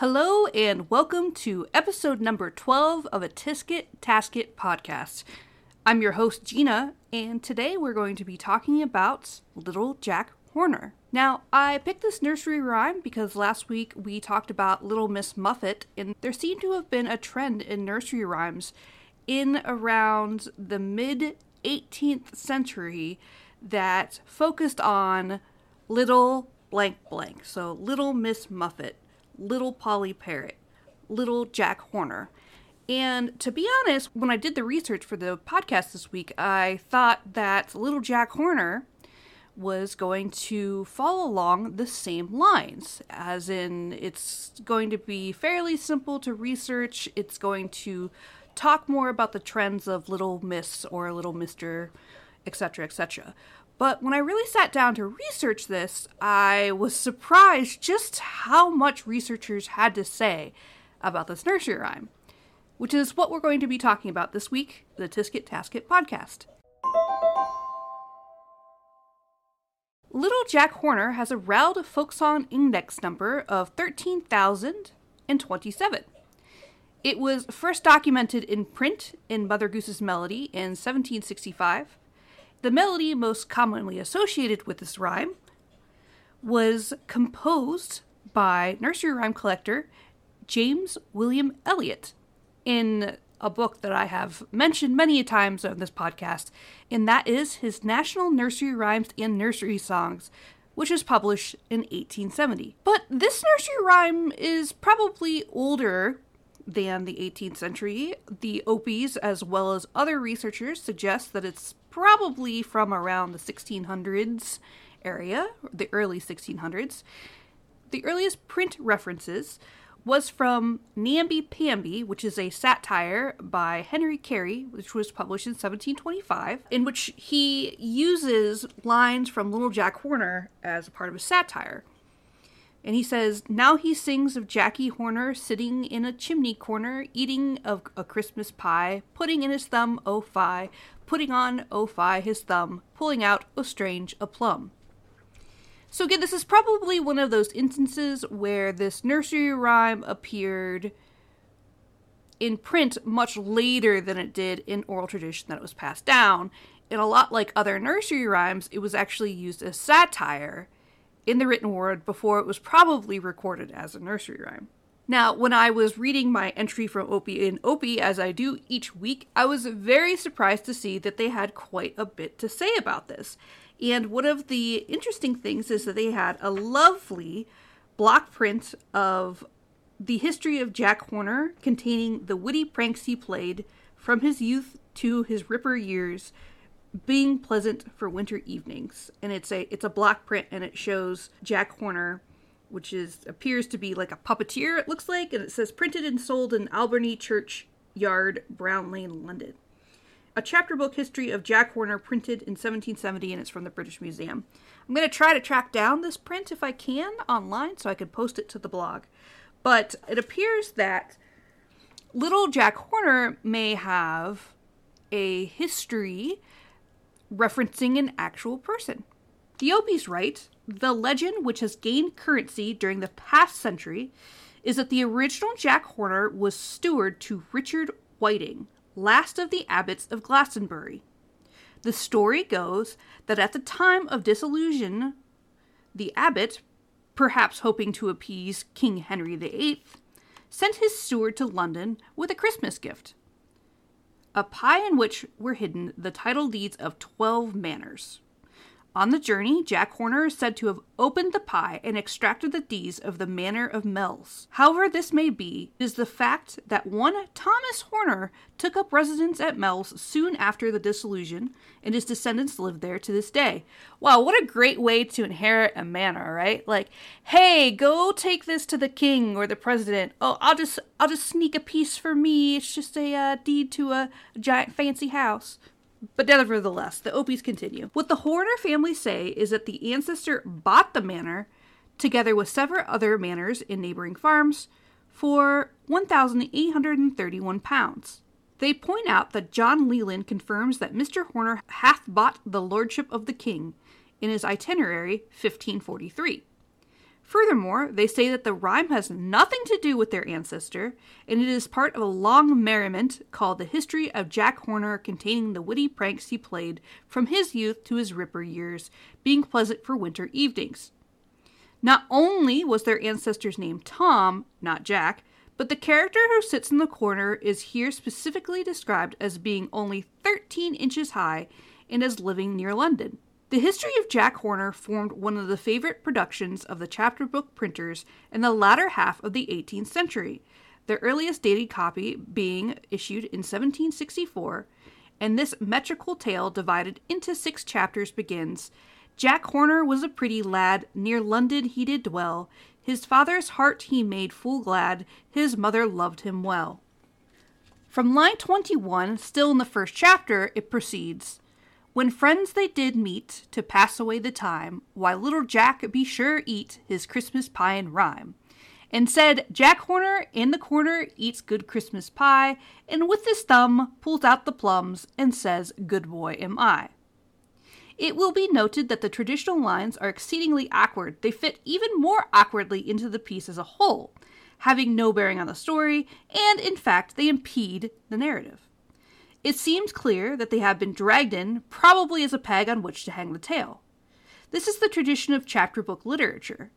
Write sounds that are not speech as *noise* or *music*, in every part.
Hello and welcome to episode number 12 of a Tisket Tasket podcast. I'm your host Gina, and today we're going to be talking about Little Jack Horner. Now, I picked this nursery rhyme because last week we talked about Little Miss Muffet, and there seemed to have been a trend in nursery rhymes in around the mid 18th century that focused on little blank blank. So, Little Miss Muffet, Little Polly Parrot, Little Jack Horner. And to be honest, when I did the research for the podcast this week, I thought that Little Jack Horner was going to follow along the same lines, as in, it's going to be fairly simple to research, it's going to talk more about the trends of Little Miss or Little Mister, etc., etc. But when I really sat down to research this, I was surprised just how much researchers had to say about this nursery rhyme, which is what we're going to be talking about this week, the Tisket Tasket podcast. Little Jack Horner has a Roud folk song index number of 13,027. It was first documented in print in Mother Goose's Melody in 1765. The melody most commonly associated with this rhyme was composed by nursery rhyme collector James William Elliott in a book that I have mentioned many times on this podcast, and that is his National Nursery Rhymes and Nursery Songs, which was published in 1870. But this nursery rhyme is probably older than the 18th century. The Opies, as well as other researchers, suggest that it's probably from around the 1600s area, the early 1600s. The earliest print references was from Namby Pamby, which is a satire by Henry Carey, which was published in 1725, in which he uses lines from Little Jack Horner as a part of a satire. And he says, Now he sings of Jackie Horner sitting in a chimney corner, eating of a Christmas pie, putting in his thumb, oh fie, putting on, oh fie, his thumb, pulling out, oh strange, a plum. So, again, this is probably one of those instances where this nursery rhyme appeared in print much later than it did in oral tradition that it was passed down. And a lot like other nursery rhymes, it was actually used as satire in the written word before it was probably recorded as a nursery rhyme. Now, when I was reading my entry from Opie in Opie, as I do each week, I was very surprised to see that they had quite a bit to say about this. And one of the interesting things is that they had a lovely block print of the history of Jack Horner containing the witty pranks he played from his youth to his ripper years being pleasant for winter evenings and it's a it's a block print and it shows Jack Horner which is appears to be like a puppeteer it looks like and it says printed and sold in Albany Church Yard Brown Lane London a chapter book history of Jack Horner printed in 1770, and it's from the British Museum. I'm going to try to track down this print if I can online so I can post it to the blog. But it appears that little Jack Horner may have a history referencing an actual person. The Opies write the legend which has gained currency during the past century is that the original Jack Horner was steward to Richard Whiting, last of the abbots of Glastonbury. The story goes that at the time of dissolution, the abbot, perhaps hoping to appease King Henry VIII, sent his steward to London with a Christmas gift a pie in which were hidden the title deeds of 12 manors. On the journey, Jack Horner is said to have opened the pie and extracted the deeds of the manor of Mells. However, this may be, is the fact that one Thomas Horner took up residence at Mells soon after the dissolution, and his descendants live there to this day. Wow, what a great way to inherit a manor, right? Like, hey, go take this to the king or the president. Oh, I'll just I'll just sneak a piece for me. It's just a uh, deed to a giant fancy house. But nevertheless, the Opies continue. What the Horner family say is that the ancestor bought the manor, together with several other manors in neighboring farms, for £1,831. They point out that John Leland confirms that Mr. Horner hath bought the lordship of the king in his itinerary 1543. Furthermore, they say that the rhyme has nothing to do with their ancestor, and it is part of a long merriment called The History of Jack Horner, containing the witty pranks he played from his youth to his ripper years, being pleasant for winter evenings. Not only was their ancestor's name Tom, not Jack, but the character who sits in the corner is here specifically described as being only 13 inches high and as living near London. The history of Jack Horner formed one of the favorite productions of the chapter book printers in the latter half of the 18th century, the earliest dated copy being issued in 1764, and this metrical tale divided into six chapters begins Jack Horner was a pretty lad, near London he did dwell. His father's heart he made full glad, his mother loved him well. From line 21, still in the first chapter, it proceeds when friends they did meet to pass away the time, why little Jack be sure eat his Christmas pie and rhyme. And said, Jack Horner in the corner eats good Christmas pie, and with his thumb pulls out the plums and says, Good boy am I. It will be noted that the traditional lines are exceedingly awkward. They fit even more awkwardly into the piece as a whole, having no bearing on the story, and in fact, they impede the narrative. It seems clear that they have been dragged in, probably as a peg on which to hang the tale. This is the tradition of chapter book literature.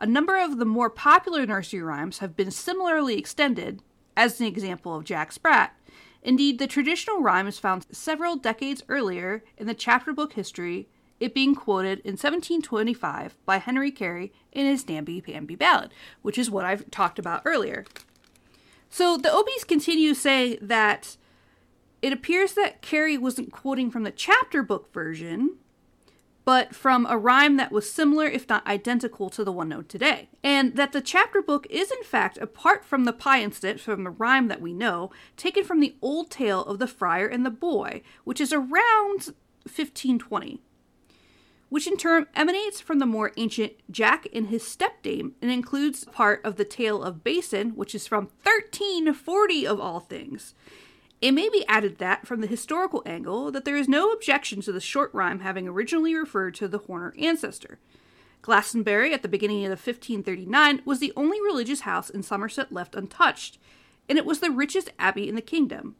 A number of the more popular nursery rhymes have been similarly extended, as an example of Jack Sprat. Indeed, the traditional rhyme is found several decades earlier in the chapter book history, it being quoted in 1725 by Henry Carey in his Namby Pamby Ballad, which is what I've talked about earlier. So the Opies continue saying that it appears that Carey wasn't quoting from the chapter book version, but from a rhyme that was similar, if not identical, to the one known today. And that the chapter book is, in fact, apart from the pie incident from the rhyme that we know, taken from the old tale of the friar and the boy, which is around 1520 which in turn emanates from the more ancient Jack and his stepdame and includes part of the tale of Basin, which is from 1340 of all things. It may be added that, from the historical angle, that there is no objection to the short rhyme having originally referred to the Horner ancestor. Glastonbury, at the beginning of 1539, was the only religious house in Somerset left untouched, and it was the richest abbey in the kingdom.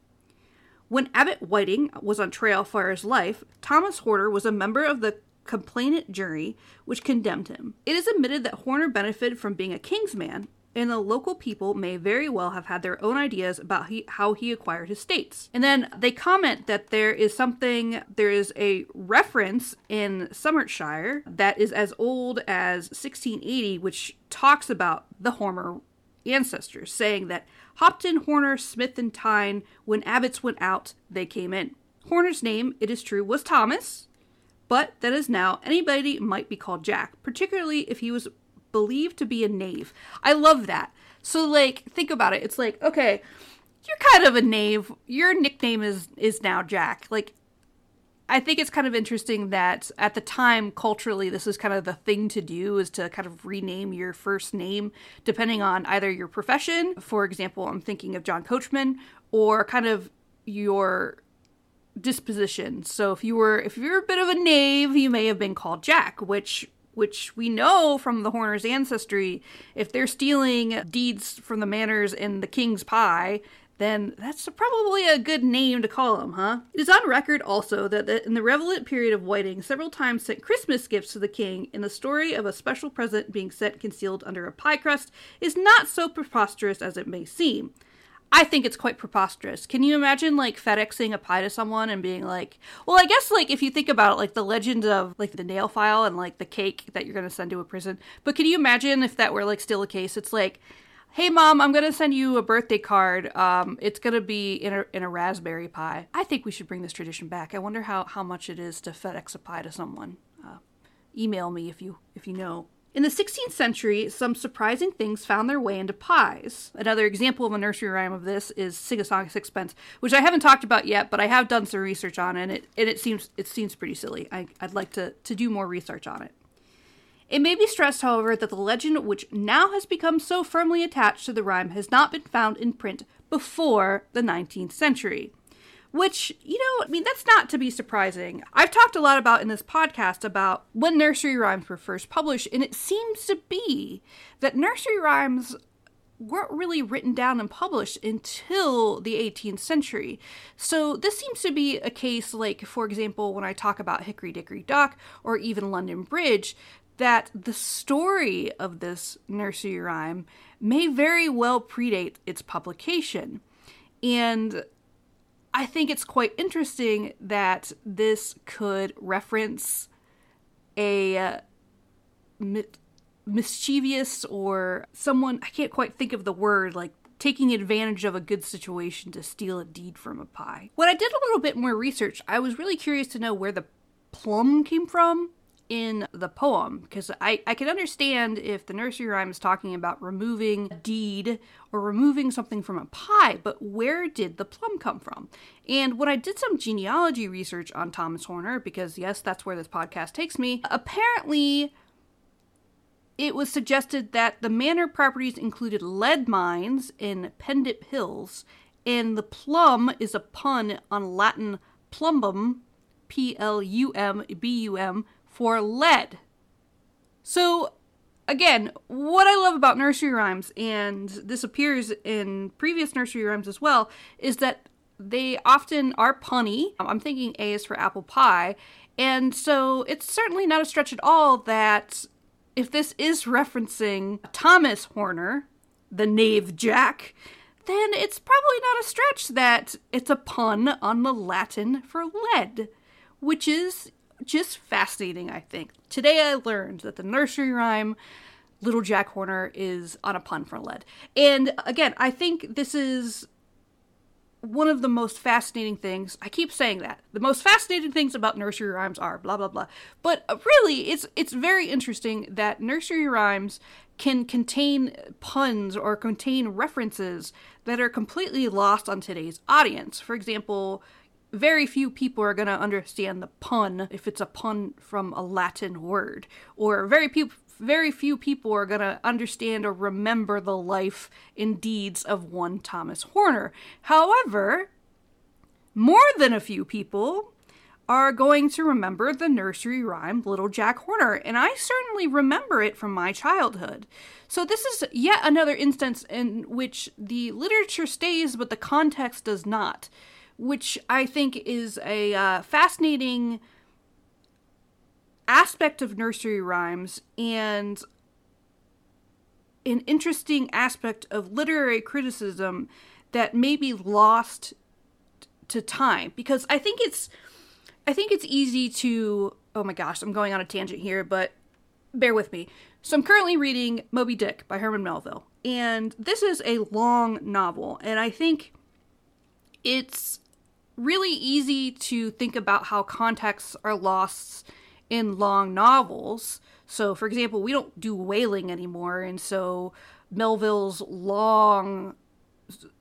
When Abbot Whiting was on trial for his life, Thomas Horner was a member of the complainant jury which condemned him. It is admitted that Horner benefited from being a king's man, and the local people may very well have had their own ideas about he, how he acquired his states. And then they comment that there is something, there is a reference in Somersetshire that is as old as 1680, which talks about the Horner ancestors, saying that Hopton, Horner, Smith, and Thynne, when abbots went out, they came in. Horner's name, it is true, was Thomas, but that is now anybody might be called Jack, particularly if he was believed to be a knave. I love that. So like think about it. It's like, okay, you're kind of a knave. Your nickname is is now Jack. Like I think it's kind of interesting that at the time culturally this is kind of the thing to do is to kind of rename your first name depending on either your profession, for example, I'm thinking of John Coachman, or kind of your disposition. So if you were if you're a bit of a knave, you may have been called Jack, which which we know from the Horner's ancestry, if they're stealing deeds from the manors in the king's pie, then that's probably a good name to call them, huh? It is on record also that in the relevant period of Whiting, several times sent Christmas gifts to the king, and the story of a special present being sent concealed under a pie crust is not so preposterous as it may seem. I think it's quite preposterous. Can you imagine like FedExing a pie to someone and being like, well, I guess like if you think about it, like the legend of like the nail file and like the cake that you're going to send to a prison. But can you imagine if that were like still a case? It's like, hey mom, I'm going to send you a birthday card. Um, it's going to be in a, in a raspberry pie. I think we should bring this tradition back. I wonder how, how much it is to FedEx a pie to someone. Uh, email me if you if you know. In the 16th century, some surprising things found their way into pies. Another example of a nursery rhyme of this is Sing a Song Sixpence, which I haven't talked about yet, but I have done some research on it, and it, and it seems it seems pretty silly. I, would like to, to do more research on it. It may be stressed, however, that the legend which now has become so firmly attached to the rhyme has not been found in print before the 19th century. Which, you know, I mean, that's not to be surprising. I've talked a lot about in this podcast about when nursery rhymes were first published, and it seems to be that nursery rhymes weren't really written down and published until the 18th century. So this seems to be a case like, for example, when I talk about Hickory Dickory Dock or even London Bridge, that the story of this nursery rhyme may very well predate its publication. And I think it's quite interesting that this could reference a uh, mi- mischievous or someone, I can't quite think of the word, like taking advantage of a good situation to steal a deed from a pie. When I did a little bit more research, I was really curious to know where the plum came from in the poem because I, I can understand if the nursery rhyme is talking about removing a deed or removing something from a pie, but where did the plum come from? And when I did some genealogy research on Thomas Horner, because yes, that's where this podcast takes me, apparently it was suggested that the manor properties included lead mines in Mendip Hills, and the plum is a pun on Latin plumbum, P L U M B U M, for lead. So, again, what I love about nursery rhymes, and this appears in previous nursery rhymes as well, is that they often are punny. I'm thinking A is for apple pie. And so it's certainly not a stretch at all that if this is referencing Thomas Horner, the knave Jack, then it's probably not a stretch that it's a pun on the Latin for lead, which is just fascinating, I think. Today I learned that the nursery rhyme Little Jack Horner is on a pun for lead. And again, I think this is one of the most fascinating things. I keep saying that. The most fascinating things about nursery rhymes are blah blah blah. But uh, really, it's it's very interesting that nursery rhymes can contain puns or contain references that are completely lost on today's audience. For example, very few people are going to understand the pun if it's a pun from a Latin word, or very few very few people are going to understand or remember the life and deeds of one Thomas Horner. However, more than a few people are going to remember the nursery rhyme Little Jack Horner, and I certainly remember it from my childhood. So, this is yet another instance in which the literature stays, but the context does not which I think is a uh, fascinating aspect of nursery rhymes and an interesting aspect of literary criticism that may be lost to time because I think it's I think it's easy to oh my gosh, I'm going on a tangent here, but bear with me. So I'm currently reading Moby Dick by Herman Melville, and this is a long novel, and I think it's really easy to think about how contexts are lost in long novels. So, for example, we don't do whaling anymore, and so Melville's long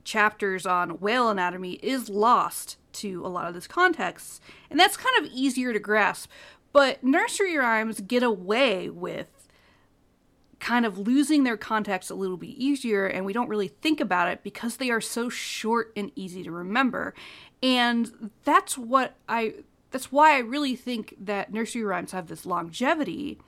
chapters on whale anatomy is lost to a lot of this context, and that's kind of easier to grasp. But nursery rhymes get away with kind of losing their context a little bit easier and we don't really think about it because they are so short and easy to remember. And that's what I that's why I really think that nursery rhymes have this longevity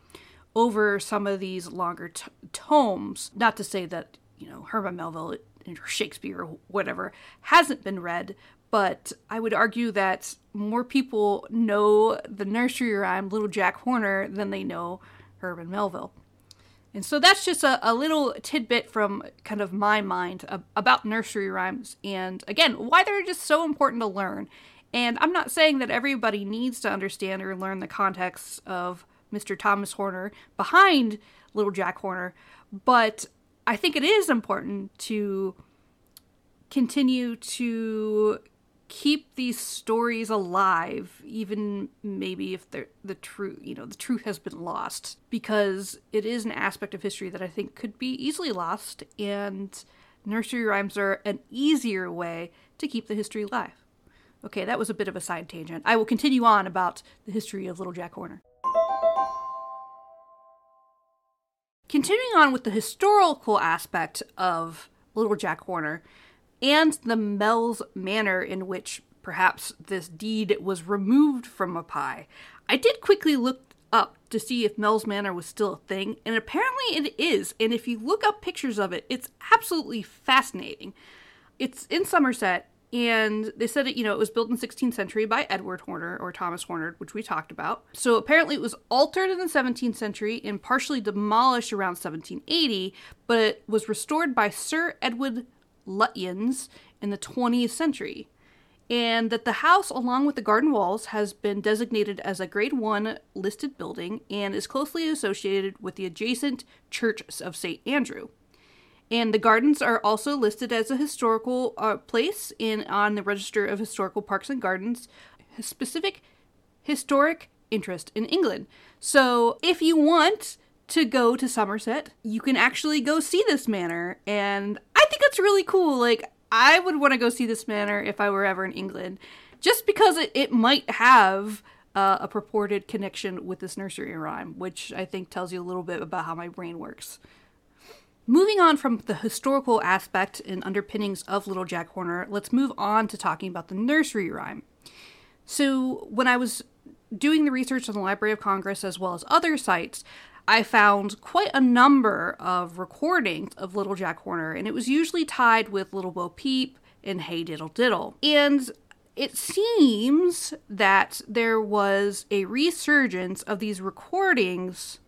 over some of these longer t- tomes. Not to say that, you know, Herman Melville or Shakespeare or whatever hasn't been read, but I would argue that more people know the nursery rhyme Little Jack Horner than they know Herman Melville. And so that's just a, a little tidbit from kind of my mind about nursery rhymes and again, why they're just so important to learn. And I'm not saying that everybody needs to understand or learn the context of Mr. Thomas Horner behind Little Jack Horner, but I think it is important to continue to keep these stories alive even maybe if the the truth you know the truth has been lost because it is an aspect of history that i think could be easily lost and nursery rhymes are an easier way to keep the history alive. Okay that was a bit of a side tangent. I will continue on about the history of little jack horner. Continuing on with the historical aspect of little jack horner and the Mells manor in which perhaps this deed was removed from Mapai. I did quickly look up to see if Mells Manor was still a thing, and apparently it is. And if you look up pictures of it, it's absolutely fascinating. It's in Somerset, and they said it, you know, it was built in 16th century by Edward Horner or Thomas Horner, which we talked about. So apparently it was altered in the 17th century and partially demolished around 1780, but it was restored by Sir Edward Lutyens in the 20th century and that the house, along with the garden walls, has been designated as a Grade 1 listed building and is closely associated with the adjacent Church of St. Andrew. And the gardens are also listed as a historical uh, place in on the Register of Historical Parks and Gardens, specific historic interest in England. So, if you want to go to Somerset, you can actually go see this manor, and I think that's really cool. Like, I would want to go see this manor if I were ever in England, just because it, it might have uh, a purported connection with this nursery rhyme, which I think tells you a little bit about how my brain works. Moving on from the historical aspect and underpinnings of Little Jack Horner, let's move on to talking about the nursery rhyme. So, when I was doing the research on the Library of Congress as well as other sites, I found quite a number of recordings of Little Jack Horner, and it was usually tied with Little Bo Peep and Hey Diddle Diddle. And it seems that there was a resurgence of these recordings,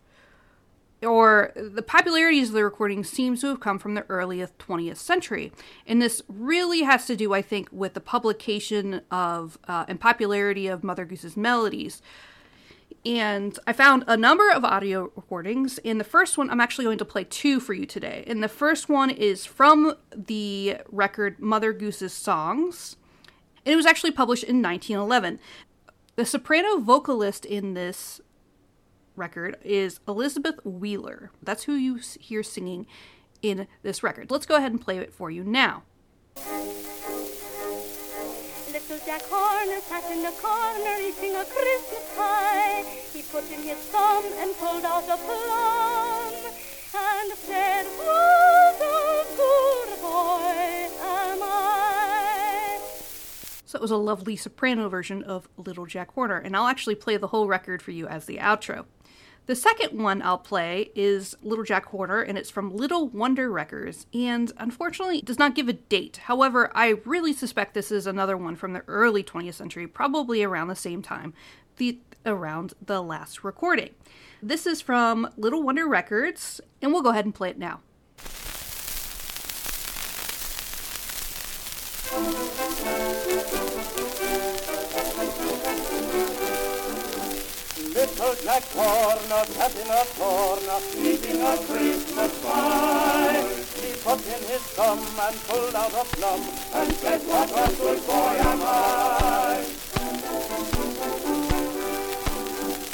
or the popularities of the recordings seems to have come from the earliest 20th century. And this really has to do, I think, with the publication of uh, and popularity of Mother Goose's melodies and I found a number of audio recordings. In the first one, I'm actually going to play two for you today. And the first one is from the record Mother Goose's Songs. And it was actually published in 1911. The soprano vocalist in this record is Elizabeth Wheeler. That's who you hear singing in this record. Let's go ahead and play it for you now. Little Jack Horner sat in a corner eating a Christmas pie. He put in his thumb and pulled out a plum and said, What a good boy am I. So it was a lovely soprano version of Little Jack Horner, and I'll actually play the whole record for you as the outro. The second one I'll play is Little Jack Horner, and it's from Little Wonder Records, and unfortunately, does not give a date. However, I really suspect this is another one from the early 20th century, probably around the same time, the around the last recording. This is from Little Wonder Records, and we'll go ahead and play it now. Horner sat in a corner, eating a Christmas pie. He put in his thumb and pulled out a plum, and said, what a good boy am I.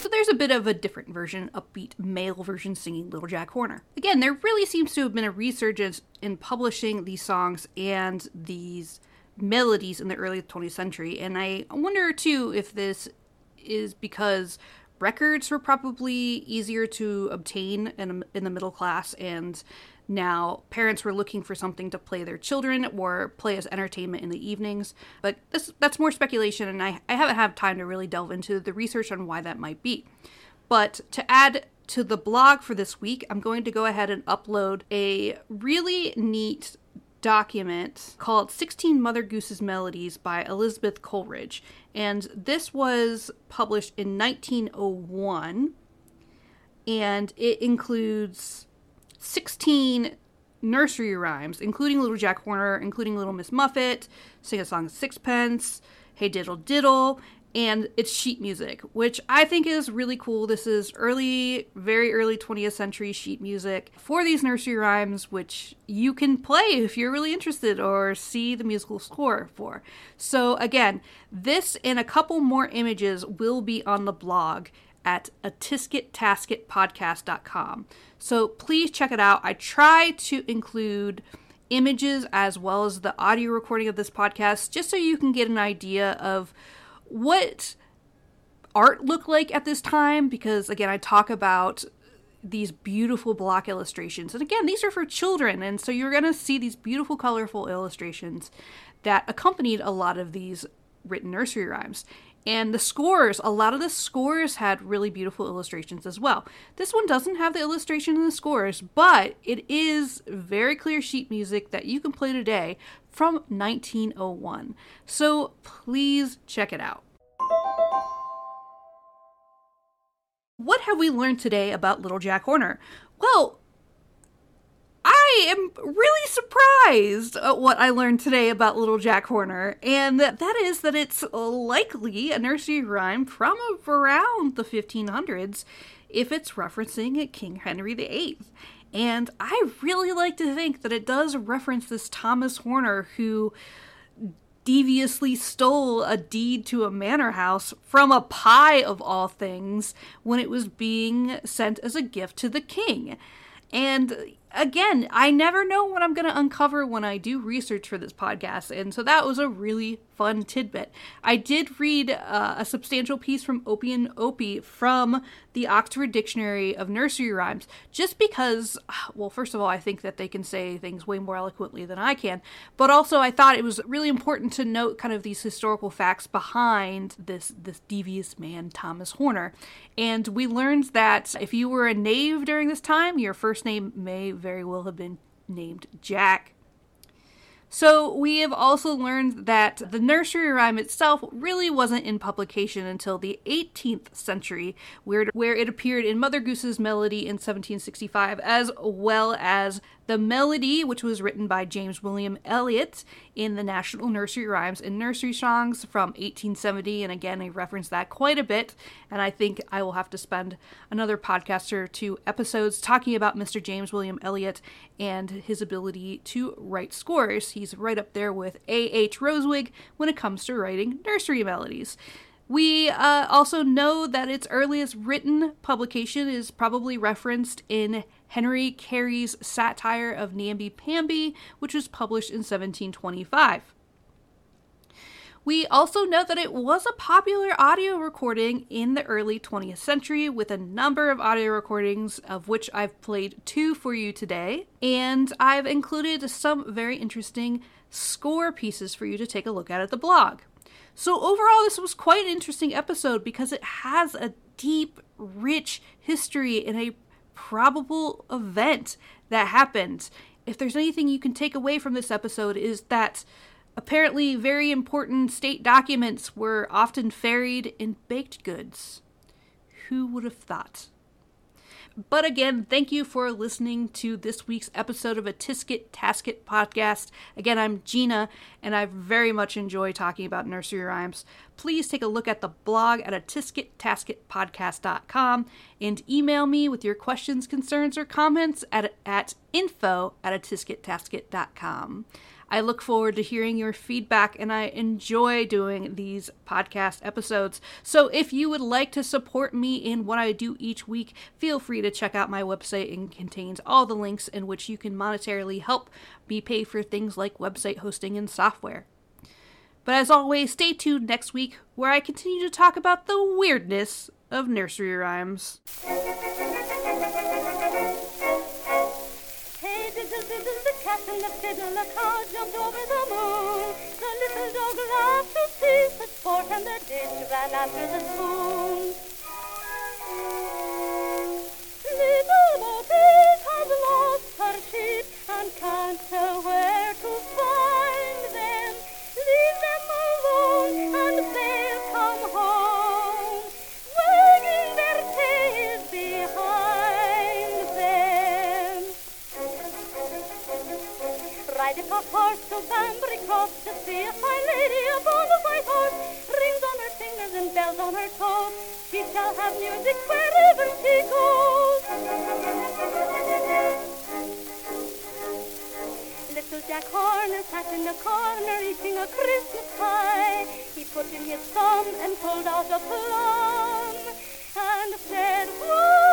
So there's a bit of a different version, upbeat male version singing Little Jack Horner. Again, there really seems to have been a resurgence in publishing these songs and these melodies in the early 20th century, and I wonder too if this is because records were probably easier to obtain in, in the middle class and now parents were looking for something to play their children or play as entertainment in the evenings. But this that's more speculation and I, I haven't had time to really delve into the research on why that might be. But to add to the blog for this week i'm going to go ahead and upload a really neat document called 16 Mother Goose's Melodies by Elizabeth Coleridge. And this was published in 1901. And it includes 16 nursery rhymes, including Little Jack Horner, including Little Miss Muffet, Sing a Song of Sixpence, Hey Diddle Diddle, and it's sheet music, which I think is really cool. This is early, very early 20th century sheet music for these nursery rhymes, which you can play if you're really interested or see the musical score for. So, again, this and a couple more images will be on the blog at a tiskettasketpodcast.com. So please check it out. I try to include images as well as the audio recording of this podcast just so you can get an idea of what art looked like at this time because again I talk about these beautiful block illustrations. And again, these are for children and so you're going to see these beautiful colorful illustrations that accompanied a lot of these written nursery rhymes. And the scores, a lot of the scores had really beautiful illustrations as well. This one doesn't have the illustration in the scores, but it is very clear sheet music that you can play today from 1901. So please check it out. What have we learned today about Little Jack Horner? Well, I am really surprised at what I learned today about Little Jack Horner, and that is that it's likely a nursery rhyme from around the 1500s if it's referencing King Henry VIII. And I really like to think that it does reference this Thomas Horner who deviously stole a deed to a manor house from a pie of all things when it was being sent as a gift to the king. And again, I never know what I'm going to uncover when I do research for this podcast. And so that was a really fun tidbit. I did read uh, a substantial piece from Opie and Opie from the Oxford Dictionary of Nursery Rhymes, just because, *sighs* well, first of all, I think that they can say things way more eloquently than I can, but also I thought it was really important to note kind of these historical facts behind this this devious man, Thomas Horner. And we learned that if you were a knave during this time, your first name may very well have been named Jack. So, we have also learned that the nursery rhyme itself really wasn't in publication until the 18th century, where, where it appeared in Mother Goose's Melody in 1765, as well as the melody, which was written by James William Eliot in the National Nursery Rhymes and Nursery Songs from 1870. And again, I reference that quite a bit. And I think I will have to spend another podcast or two episodes talking about Mr. James William Eliot and his ability to write scores. He's right up there with A.H. Rosewig when it comes to writing nursery melodies. We uh, also know that its earliest written publication is probably referenced in Henry Carey's satire of Namby Pamby, which was published in 1725. We also know that it was a popular audio recording in the early 20th century with a number of audio recordings, of which I've played two for you today. And I've included some very interesting score pieces for you to take a look at at the blog. So, overall, this was quite an interesting episode because it has a deep, rich history and a probable event that happened. If there's anything you can take away from this episode, is that apparently very important state documents were often ferried in baked goods. Who would have thought? But again, thank you for listening to this week's episode of a Tisket Tasket podcast. Again, I'm Gina, and I very much enjoy talking about nursery rhymes. Please take a look at the blog at a tiskettasketpodcast.com and email me with your questions, concerns, or comments at, at info at tiskettasket.com. I look forward to hearing your feedback and I enjoy doing these podcast episodes. So if you would like to support me in what I do each week, feel free to check out my website and contains all the links in which you can monetarily help me pay for things like website hosting and software. But as always, stay tuned next week where I continue to talk about the weirdness of nursery rhymes. And the fiddle, the cow jumped over the moon. The little dog laughed to see the sport, and the dish ran after the spoon. Little Bo Peep has lost her sheep and can't tell where to find Marshal Banbury Cross to see a fine lady upon a white horse. Rings on her fingers and bells on her toes. She shall have music wherever she goes. Little Jack Horner sat in the corner eating a Christmas pie. He put in his thumb and pulled out a plum and said, Whoa!